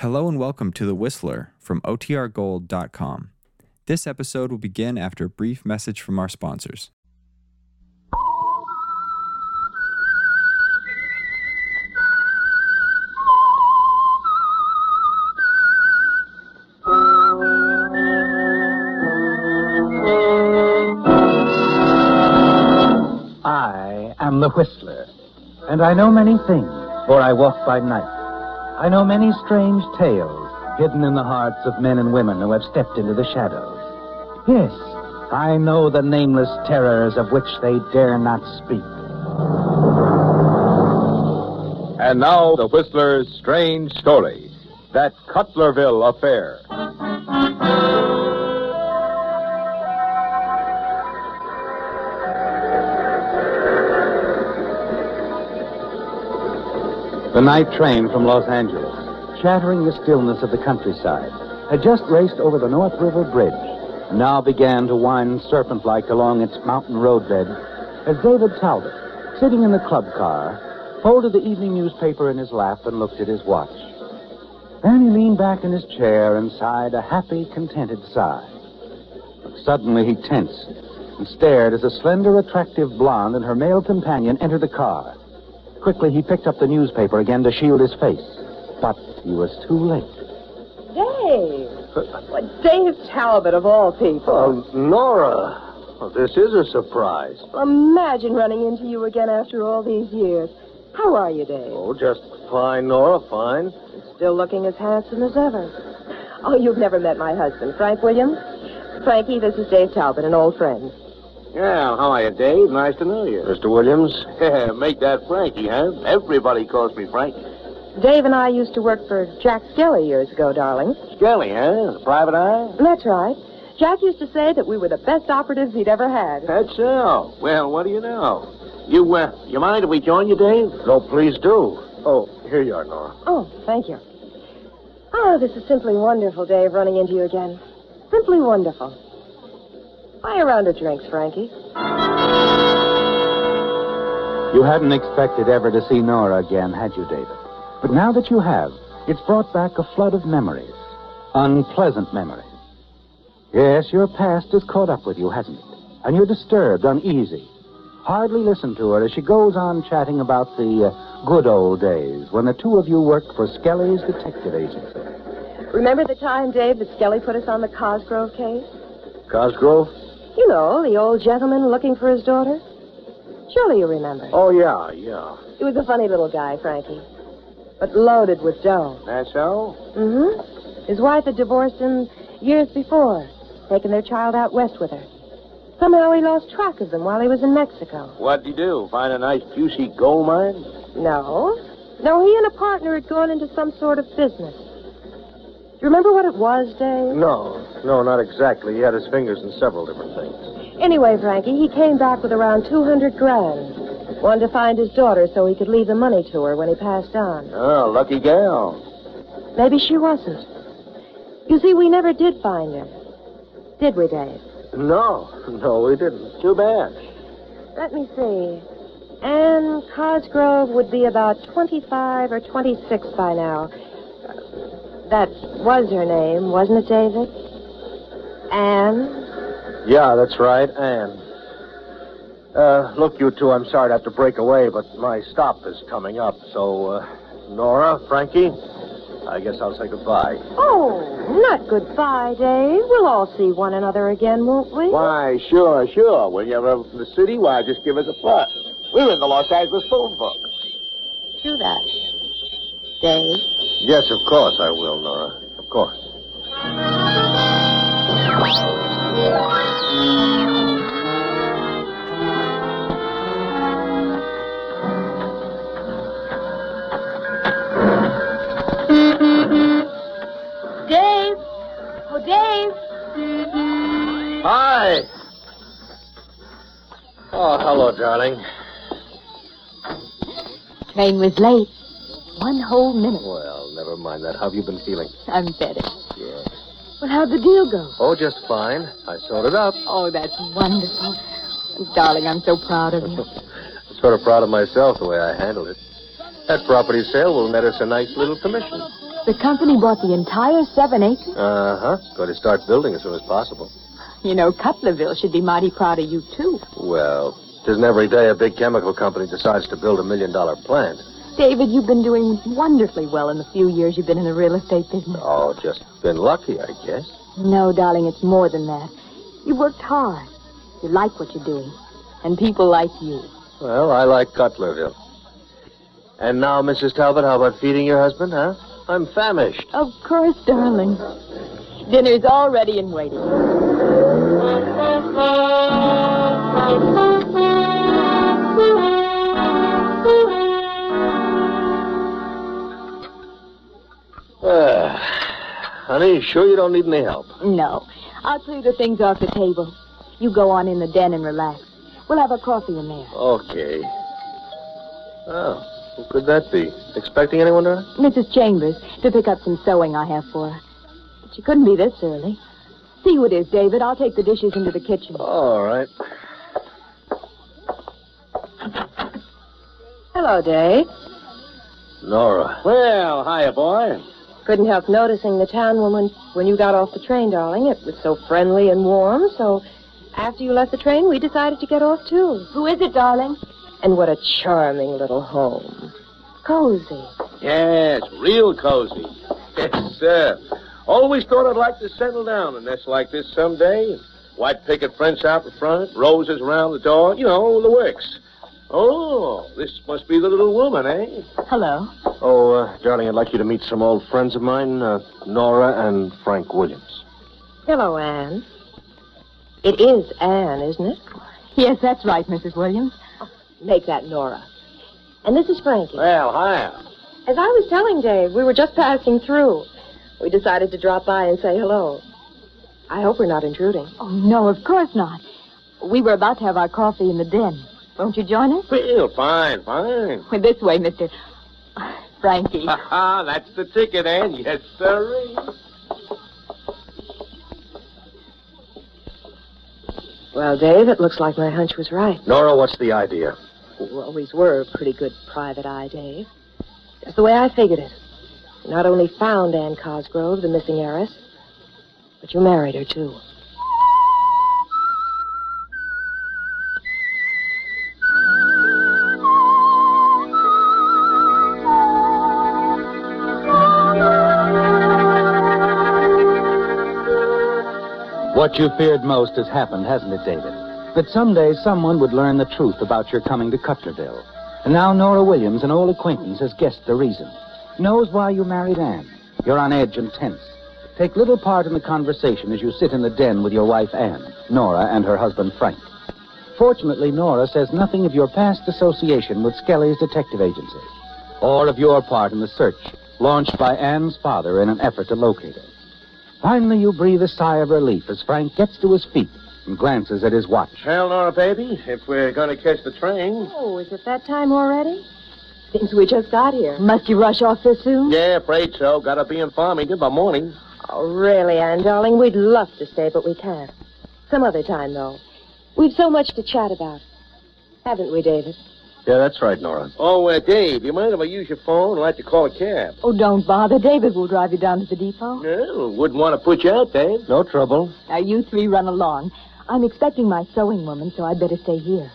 Hello and welcome to The Whistler from OTRGold.com. This episode will begin after a brief message from our sponsors. I am the Whistler, and I know many things, for I walk by night. I know many strange tales hidden in the hearts of men and women who have stepped into the shadows. Yes, I know the nameless terrors of which they dare not speak. And now, the Whistler's strange story that Cutlerville affair. The night train from Los Angeles, shattering the stillness of the countryside, had just raced over the North River Bridge and now began to wind serpent like along its mountain roadbed as David Talbot, sitting in the club car, folded the evening newspaper in his lap and looked at his watch. Then he leaned back in his chair and sighed a happy, contented sigh. But suddenly he tensed and stared as a slender, attractive blonde and her male companion entered the car. Quickly, he picked up the newspaper again to shield his face. But he was too late. Dave! What, Dave Talbot, of all people. Oh, Nora. Well, this is a surprise. Imagine running into you again after all these years. How are you, Dave? Oh, just fine, Nora, fine. Still looking as handsome as ever. Oh, you've never met my husband, Frank Williams? Frankie, this is Dave Talbot, an old friend. Yeah, how are you, Dave? Nice to know you. Mr. Williams? Yeah, Make that Frankie, huh? Everybody calls me Frank. Dave and I used to work for Jack Skelly years ago, darling. Skelly, huh? Private eye? That's right. Jack used to say that we were the best operatives he'd ever had. That's so. Well, what do you know? You, uh, you mind if we join you, Dave? No, please do. Oh, here you are, Nora. Oh, thank you. Oh, this is simply wonderful, Dave, running into you again. Simply wonderful. Buy a round of drinks, Frankie. You hadn't expected ever to see Nora again, had you, David? But now that you have, it's brought back a flood of memories. Unpleasant memories. Yes, your past has caught up with you, hasn't it? And you're disturbed, uneasy. Hardly listen to her as she goes on chatting about the uh, good old days when the two of you worked for Skelly's detective agency. Remember the time, Dave, that Skelly put us on the Cosgrove case? Cosgrove? You know, the old gentleman looking for his daughter. Surely you remember. Oh, yeah, yeah. He was a funny little guy, Frankie. But loaded with dough. That's so? Mm-hmm. His wife had divorced him years before, taking their child out west with her. Somehow he lost track of them while he was in Mexico. What'd he do? Find a nice, juicy gold mine? No. No, he and a partner had gone into some sort of business. Do you remember what it was, Dave? No, no, not exactly. He had his fingers in several different things. Anyway, Frankie, he came back with around 200 grand. Wanted to find his daughter so he could leave the money to her when he passed on. Oh, lucky gal. Maybe she wasn't. You see, we never did find her. Did we, Dave? No, no, we didn't. Too bad. Let me see. Anne Cosgrove would be about 25 or 26 by now. That was her name, wasn't it, David? Anne? Yeah, that's right, Anne. Uh, look, you two, I'm sorry to have to break away, but my stop is coming up. So, uh, Nora, Frankie, I guess I'll say goodbye. Oh, not goodbye, Dave. We'll all see one another again, won't we? Why, sure, sure. When you're ever in the city, why, just give us a buzz. We're in the Los Angeles phone book. Do that. Dave? Yes, of course I will, Nora. Of course. Dave! Oh, Dave! Hi. Oh, hello, darling. Train was late. One whole minute. Well, never mind that. How have you been feeling? I'm better. Yeah. Well, how'd the deal go? Oh, just fine. I sorted out. Oh, that's wonderful. Darling, I'm so proud of you. I'm sort of proud of myself the way I handled it. That property sale will net us a nice little commission. The company bought the entire seven acres? Uh huh. Going to start building as soon as possible. You know, Cutlerville should be mighty proud of you, too. Well, it isn't every day a big chemical company decides to build a million dollar plant. David, you've been doing wonderfully well in the few years you've been in the real estate business. Oh, just been lucky, I guess. No, darling, it's more than that. You worked hard. You like what you're doing. And people like you. Well, I like Cutlerville. And now, Mrs. Talbot, how about feeding your husband, huh? I'm famished. Of course, darling. Dinner's all ready and waiting. Honey, sure you don't need any help? No. I'll clear the things off the table. You go on in the den and relax. We'll have a coffee in there. Okay. Oh, who could that be? Expecting anyone, darling? Mrs. Chambers, to pick up some sewing I have for her. But she couldn't be this early. See who it is, David. I'll take the dishes into the kitchen. All right. Hello, Dave. Nora. Well, hiya, boy. Couldn't help noticing the town woman when you got off the train, darling. It was so friendly and warm, so after you left the train, we decided to get off, too. Who is it, darling? And what a charming little home. Cozy. Yes, real cozy. Yes, sir. Always thought I'd like to settle down in a nest like this someday. White picket fence out in front, roses around the door, you know, the works. Oh, this must be the little woman, eh? Hello. Oh, uh, darling, I'd like you to meet some old friends of mine, uh, Nora and Frank Williams. Hello, Anne. It is Anne, isn't it? Yes, that's right, Mrs. Williams. Make that Nora. And this is Frankie. Well, hi. As I was telling Dave, we were just passing through. We decided to drop by and say hello. I hope we're not intruding. Oh, no, of course not. We were about to have our coffee in the den. Won't you join us? Well, fine, fine. Well, this way, Mr. Frankie. Ha ha, that's the ticket, Ann. Yes, sir. Well, Dave, it looks like my hunch was right. Nora, what's the idea? You always were a pretty good private eye, Dave. That's the way I figured it. You not only found Anne Cosgrove, the missing heiress, but you married her, too. What you feared most has happened, hasn't it, David? That someday someone would learn the truth about your coming to Cutlerville. And now Nora Williams, an old acquaintance, has guessed the reason. Knows why you married Anne. You're on edge and tense. Take little part in the conversation as you sit in the den with your wife Anne, Nora, and her husband Frank. Fortunately, Nora says nothing of your past association with Skelly's detective agency, or of your part in the search launched by Anne's father in an effort to locate her. Finally, you breathe a sigh of relief as Frank gets to his feet and glances at his watch. Well, Nora, baby, if we're going to catch the train. Oh, is it that time already? Seems we just got here. Must you rush off so soon? Yeah, afraid so. Gotta be in Farmington by morning. Oh, really, Anne, darling? We'd love to stay, but we can't. Some other time, though. We've so much to chat about. Haven't we, David? Yeah, that's right, Nora. Oh, uh, Dave, you mind if I use your phone? I'd like to call a cab. Oh, don't bother. David will drive you down to the depot. No, wouldn't want to put you out, Dave. No trouble. Now, you three run along. I'm expecting my sewing woman, so I'd better stay here.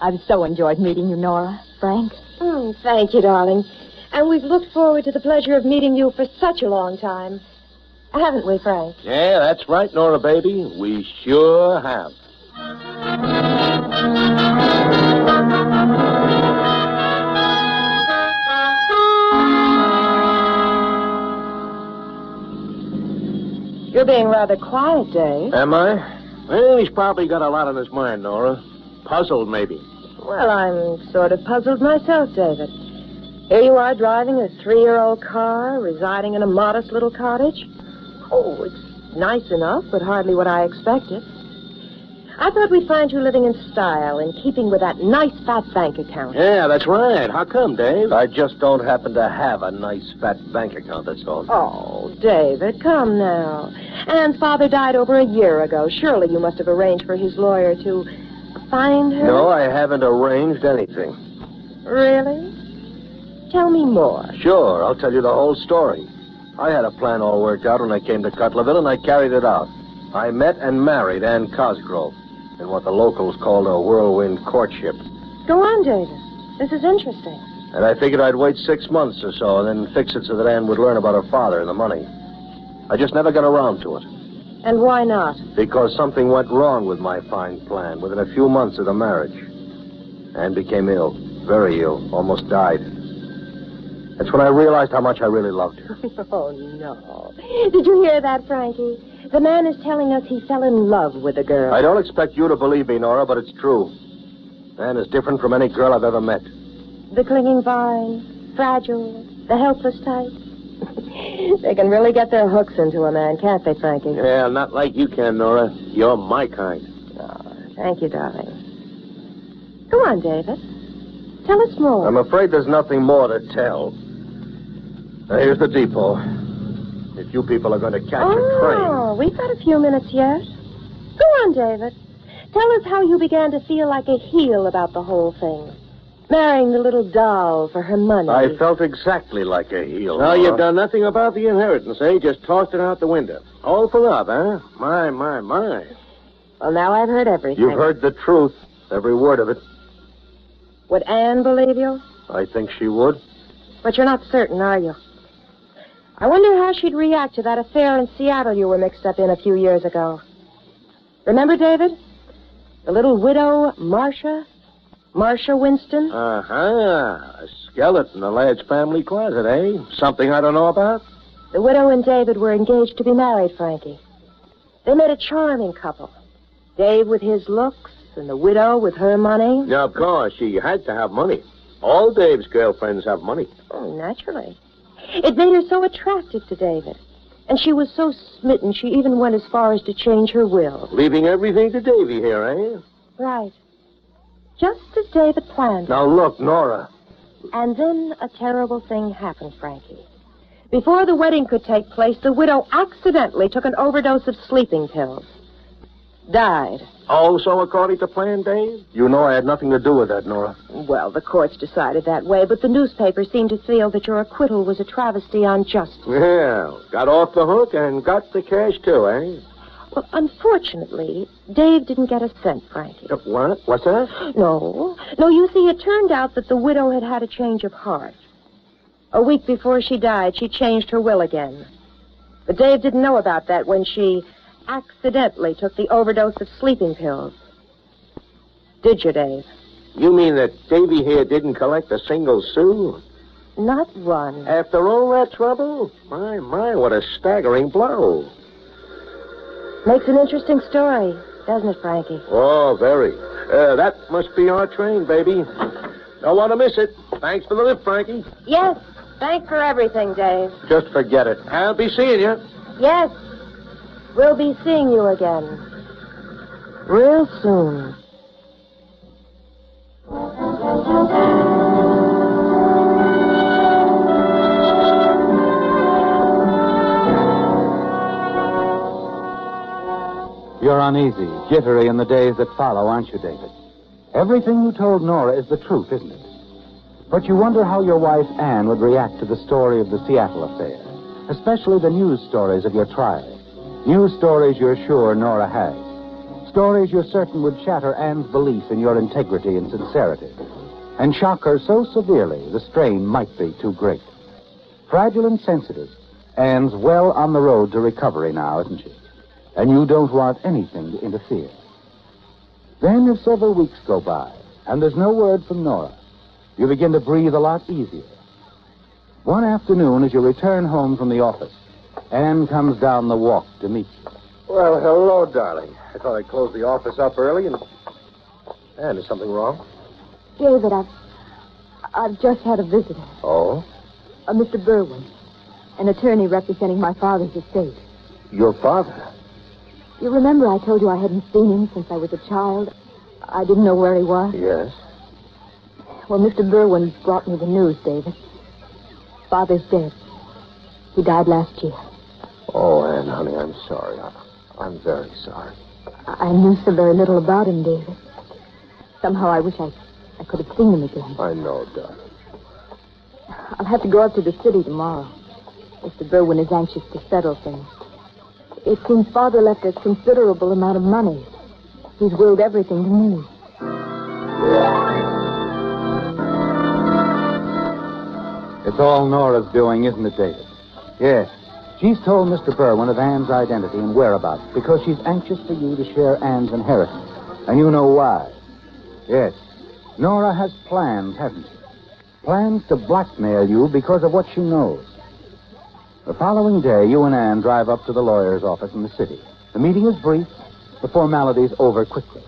I've so enjoyed meeting you, Nora. Frank? Mm, thank you, darling. And we've looked forward to the pleasure of meeting you for such a long time. Haven't we, Frank? Yeah, that's right, Nora, baby. We sure have. You're being rather quiet, Dave. Am I? Well, he's probably got a lot on his mind, Nora. Puzzled, maybe. Well, I'm sort of puzzled myself, David. Here you are driving a three-year-old car, residing in a modest little cottage. Oh, it's nice enough, but hardly what I expected. I thought we'd find you living in style, in keeping with that nice fat bank account. Yeah, that's right. How come, Dave? I just don't happen to have a nice fat bank account, that's all. Oh, David, come now. Anne's father died over a year ago. Surely you must have arranged for his lawyer to find her. No, I haven't arranged anything. Really? Tell me more. Sure, I'll tell you the whole story. I had a plan all worked out when I came to Cutlerville, and I carried it out. I met and married Ann Cosgrove in what the locals called a whirlwind courtship. Go on, David. This is interesting. And I figured I'd wait six months or so and then fix it so that Ann would learn about her father and the money. I just never got around to it And why not? because something went wrong with my fine plan within a few months of the marriage. Ann became ill, very ill, almost died. That's when I realized how much I really loved her. Oh, no. Did you hear that, Frankie? The man is telling us he fell in love with a girl. I don't expect you to believe me, Nora, but it's true. Ann is different from any girl I've ever met. The clinging vine, fragile, the helpless type. they can really get their hooks into a man, can't they, Frankie? Yeah, not like you can, Nora. You're my kind. Oh, thank you, darling. Go on, David. Tell us more. I'm afraid there's nothing more to tell. Now, here's the depot. If you people are going to catch a train. oh, we've got a few minutes yet. Go on, David. Tell us how you began to feel like a heel about the whole thing. Marrying the little doll for her money. I felt exactly like a heel. Now, Nora. you've done nothing about the inheritance, eh? Just tossed it out the window. All for love, eh? My, my, my. Well, now I've heard everything. You've heard the truth, every word of it. Would Anne believe you? I think she would. But you're not certain, are you? I wonder how she'd react to that affair in Seattle you were mixed up in a few years ago. Remember, David? The little widow, Marcia? Marcia Winston? Uh-huh. A skeleton in the lad's family closet, eh? Something I don't know about? The widow and David were engaged to be married, Frankie. They made a charming couple. Dave with his looks, and the widow with her money. Yeah, of course. She had to have money. All Dave's girlfriends have money. Oh, naturally. It made her so attractive to David. And she was so smitten, she even went as far as to change her will. Leaving everything to Davy here, eh? Right. Just as David planned. Now, look, Nora. And then a terrible thing happened, Frankie. Before the wedding could take place, the widow accidentally took an overdose of sleeping pills. Died. Also according to plan, Dave? You know I had nothing to do with that, Nora. Well, the courts decided that way, but the newspapers seemed to feel that your acquittal was a travesty on justice. Well, got off the hook and got the cash, too, eh? Well, unfortunately, Dave didn't get a cent, Frankie. Uh, What? What's that? No. No, you see, it turned out that the widow had had a change of heart. A week before she died, she changed her will again. But Dave didn't know about that when she accidentally took the overdose of sleeping pills. Did you, Dave? You mean that Davy here didn't collect a single sou? Not one. After all that trouble? My, my, what a staggering blow. Makes an interesting story, doesn't it, Frankie? Oh, very. Uh, that must be our train, baby. Don't want to miss it. Thanks for the lift, Frankie. Yes. Thanks for everything, Dave. Just forget it. I'll be seeing you. Yes. We'll be seeing you again. Real soon. You're uneasy, jittery in the days that follow, aren't you, David? Everything you told Nora is the truth, isn't it? But you wonder how your wife, Anne, would react to the story of the Seattle affair, especially the news stories of your trial. News stories you're sure Nora has. Stories you're certain would shatter Anne's belief in your integrity and sincerity, and shock her so severely the strain might be too great. Fragile and sensitive, Anne's well on the road to recovery now, isn't she? And you don't want anything to interfere. Then, if several weeks go by and there's no word from Nora, you begin to breathe a lot easier. One afternoon, as you return home from the office, Anne comes down the walk to meet you. Well, hello, darling. I thought I'd close the office up early and. Ann, is something wrong? David, I've, I've just had a visitor, Oh? Uh, a Mr. Berwin, an attorney representing my father's estate. Your father? You remember I told you I hadn't seen him since I was a child? I didn't know where he was. Yes. Well, Mr. Berwin brought me the news, David. Father's dead. He died last year. Oh, Anne, honey, I'm sorry. I, I'm very sorry. I I knew so very little about him, David. Somehow I wish I, I could have seen him again. I know, darling. I'll have to go up to the city tomorrow. Mr. Berwin is anxious to settle things. It seems Father left us considerable amount of money. He's willed everything to me. It's all Nora's doing, isn't it, David? Yes. She's told Mr. Berwin of Anne's identity and whereabouts because she's anxious for you to share Anne's inheritance. And you know why. Yes. Nora has plans, hasn't she? Plans to blackmail you because of what she knows. The following day, you and Anne drive up to the lawyer's office in the city. The meeting is brief, the formalities over quickly.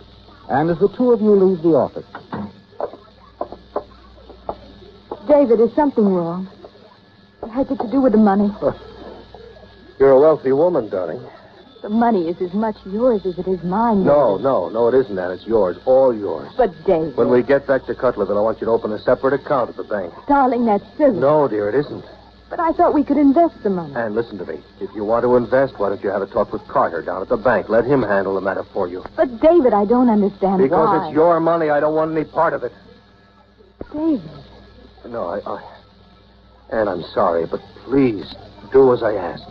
And as the two of you leave the office, David, is something wrong? What Has it to do with the money? You're a wealthy woman, darling. The money is as much yours as it is mine. No, David. no, no, it isn't that. It's yours. All yours. But, David. When we get back to Cutlerville, I want you to open a separate account at the bank. Darling, that's silly. No, dear, it isn't. But I thought we could invest the money. And listen to me. If you want to invest, why don't you have a talk with Carter down at the bank? Let him handle the matter for you. But, David, I don't understand Because why. it's your money, I don't want any part of it. David. No, I, I. And I'm sorry, but please do as I ask.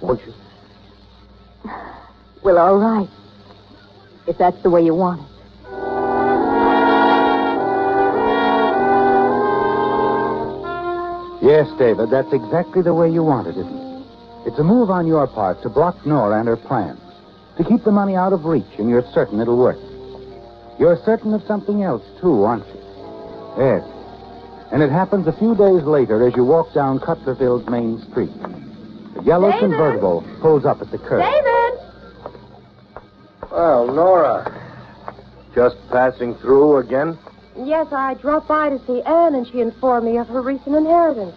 Won't you? Well, all right. If that's the way you want it. Yes, David, that's exactly the way you want it, isn't it? It's a move on your part to block Nora and her plans, to keep the money out of reach, and you're certain it'll work. You're certain of something else, too, aren't you? Yes. And it happens a few days later as you walk down Cutlerville's main street. The yellow David? convertible pulls up at the curb. David! Well, Nora. Just passing through again? Yes, I dropped by to see Anne, and she informed me of her recent inheritance.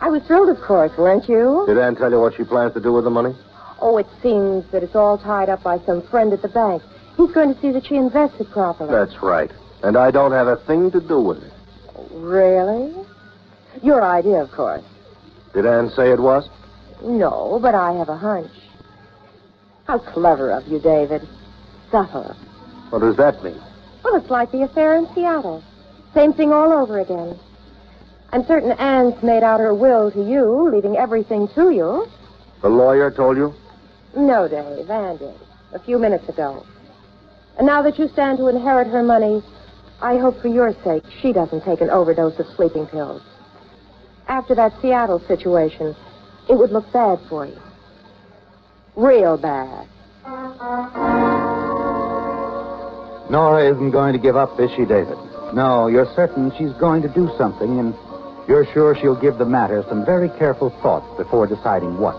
I was thrilled, of course, weren't you? Did Anne tell you what she plans to do with the money? Oh, it seems that it's all tied up by some friend at the bank. He's going to see that she invests it properly. That's right. And I don't have a thing to do with it. Really? Your idea, of course. Did Anne say it was? No, but I have a hunch. How clever of you, David. Subtle. What does that mean? Well, it's like the affair in Seattle. Same thing all over again. I'm certain Anne's made out her will to you, leaving everything to you. The lawyer told you? No, Dave, Anne did. A few minutes ago. And now that you stand to inherit her money, I hope for your sake she doesn't take an overdose of sleeping pills. After that Seattle situation, it would look bad for you. Real bad. Nora isn't going to give up, is she, David? No, you're certain she's going to do something, and you're sure she'll give the matter some very careful thought before deciding what.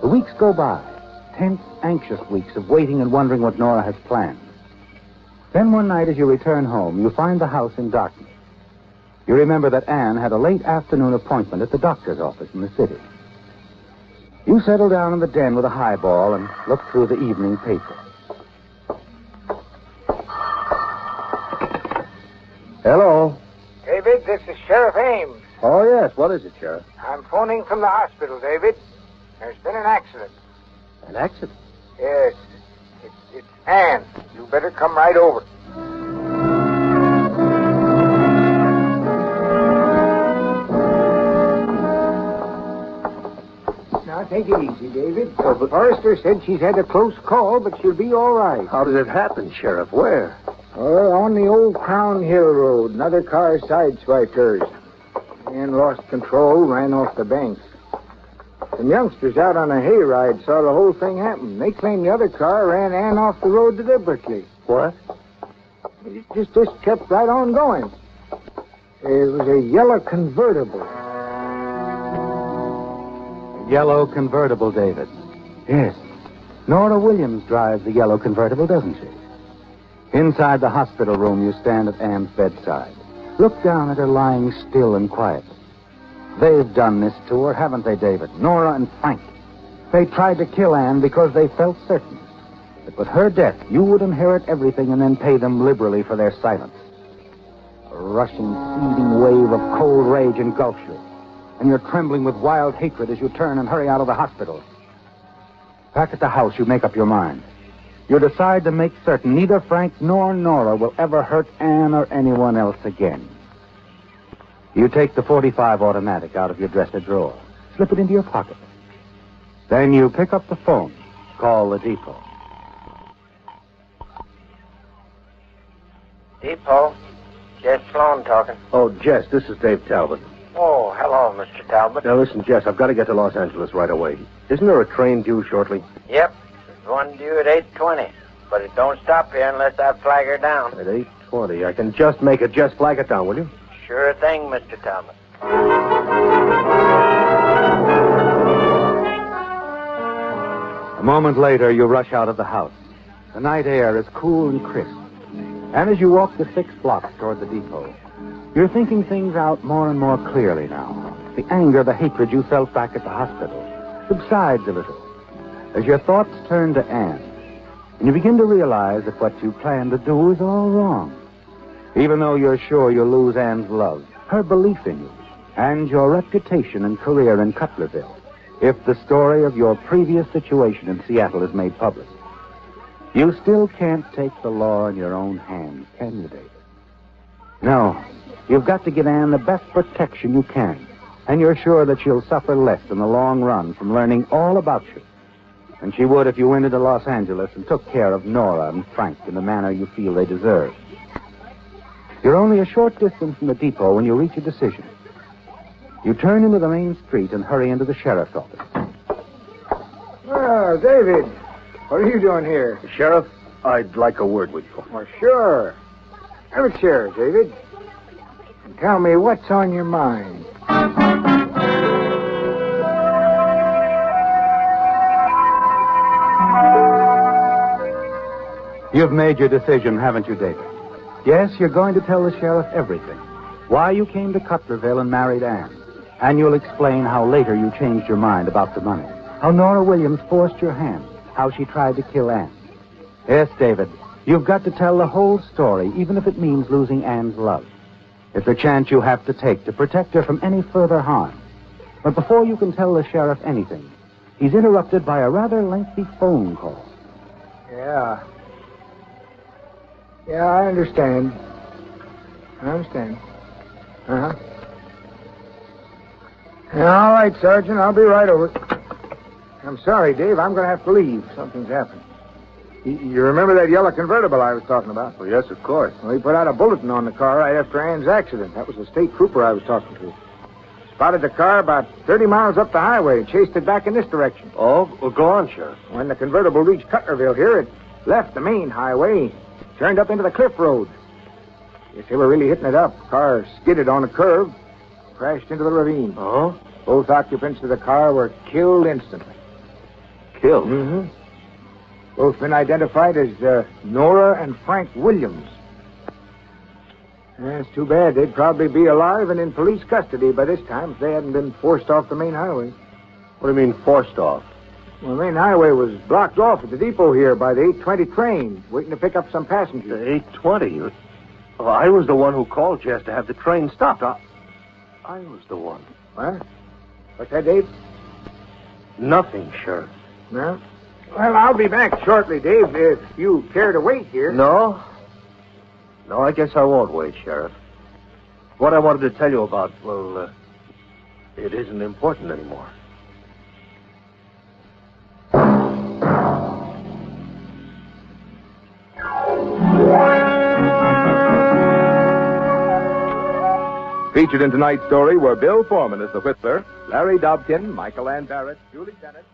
The weeks go by, tense, anxious weeks of waiting and wondering what Nora has planned. Then one night as you return home, you find the house in darkness. You remember that Anne had a late afternoon appointment at the doctor's office in the city. You settle down in the den with a highball and look through the evening paper. This is Sheriff Ames. Oh, yes. What is it, Sheriff? I'm phoning from the hospital, David. There's been an accident. An accident. Yes. It's, it's Anne. You better come right over. Now, take it easy, David. Uh, Forrester said she's had a close call, but she'll be all right. How did it happen, Sheriff? Where? Oh, on the old Crown Hill Road. Another car sideswiped hers. And lost control, ran off the bank. Some youngsters out on a hayride saw the whole thing happen. They claim the other car ran Ann off the road deliberately. What? It just, just kept right on going. It was a yellow convertible. Yellow convertible, David. Yes. Nora Williams drives the yellow convertible, doesn't she? Inside the hospital room, you stand at Anne's bedside. Look down at her lying still and quiet. They've done this to her, haven't they, David? Nora and Frank. They tried to kill Anne because they felt certain that with her death, you would inherit everything and then pay them liberally for their silence. A rushing, seething wave of cold rage engulfs you and you're trembling with wild hatred as you turn and hurry out of the hospital. Back at the house, you make up your mind. You decide to make certain neither Frank nor Nora will ever hurt Anne or anyone else again. You take the 45 automatic out of your dresser drawer. slip it into your pocket. Then you pick up the phone, call the depot. Depot. Jess Sloan talking. Oh, Jess, this is Dave Talbot. Oh, hello, Mr. Talbot. Now, listen, Jess, I've got to get to Los Angeles right away. Isn't there a train due shortly? Yep. One due at 8.20. But it don't stop here unless I flag her down. At 8.20. I can just make it. Just flag it down, will you? Sure thing, Mr. Talbot. A moment later, you rush out of the house. The night air is cool and crisp. And as you walk the six blocks toward the depot, you're thinking things out more and more clearly now. The anger, the hatred you felt back at the hospital subsides a little as your thoughts turn to Anne. And you begin to realize that what you plan to do is all wrong. Even though you're sure you'll lose Anne's love, her belief in you, and your reputation and career in Cutlerville, if the story of your previous situation in Seattle is made public. You still can't take the law in your own hands, can you, David? No. You've got to give Anne the best protection you can. And you're sure that she'll suffer less in the long run from learning all about you than she would if you went into Los Angeles and took care of Nora and Frank in the manner you feel they deserve. You're only a short distance from the depot when you reach a decision. You turn into the main street and hurry into the sheriff's office. Well, David, what are you doing here? Sheriff, I'd like a word with you. Well, sure. Have a chair, David. And tell me what's on your mind. You've made your decision, haven't you, David? Yes, you're going to tell the sheriff everything. Why you came to Cutlerville and married Anne. And you'll explain how later you changed your mind about the money. How Nora Williams forced your hand. How she tried to kill Anne. Yes, David, you've got to tell the whole story, even if it means losing Anne's love. It's a chance you have to take to protect her from any further harm. But before you can tell the sheriff anything, he's interrupted by a rather lengthy phone call. Yeah. Yeah, I understand. I understand. Uh huh. Yeah, all right, Sergeant. I'll be right over. I'm sorry, Dave. I'm going to have to leave. Something's happened. You, you remember that yellow convertible I was talking about? Well, yes, of course. Well, he put out a bulletin on the car right after Ann's accident. That was the state trooper I was talking to. Spotted the car about 30 miles up the highway chased it back in this direction. Oh, well, go on, Sheriff. When the convertible reached Cutlerville here, it left the main highway, turned up into the cliff road. Guess they were really hitting it up. Car skidded on a curve, crashed into the ravine. Oh? Both occupants of the car were killed instantly. Killed? Mm-hmm. Both been identified as uh, Nora and Frank Williams. That's too bad. They'd probably be alive and in police custody by this time if they hadn't been forced off the main highway. What do you mean, forced off? Well, the main highway was blocked off at the depot here by the 820 train, waiting to pick up some passengers. The 820? Well, I was the one who called Jess to have the train stopped. I, I was the one. What? What's that, Dave? Nothing, Sheriff. No? Well, I'll be back shortly, Dave, if you care to wait here. No? No, I guess I won't wait, Sheriff. What I wanted to tell you about, well, uh, it isn't important anymore. Featured in tonight's story were Bill Forman as the Whistler, Larry Dobkin, Michael Ann Barrett, Julie Bennett.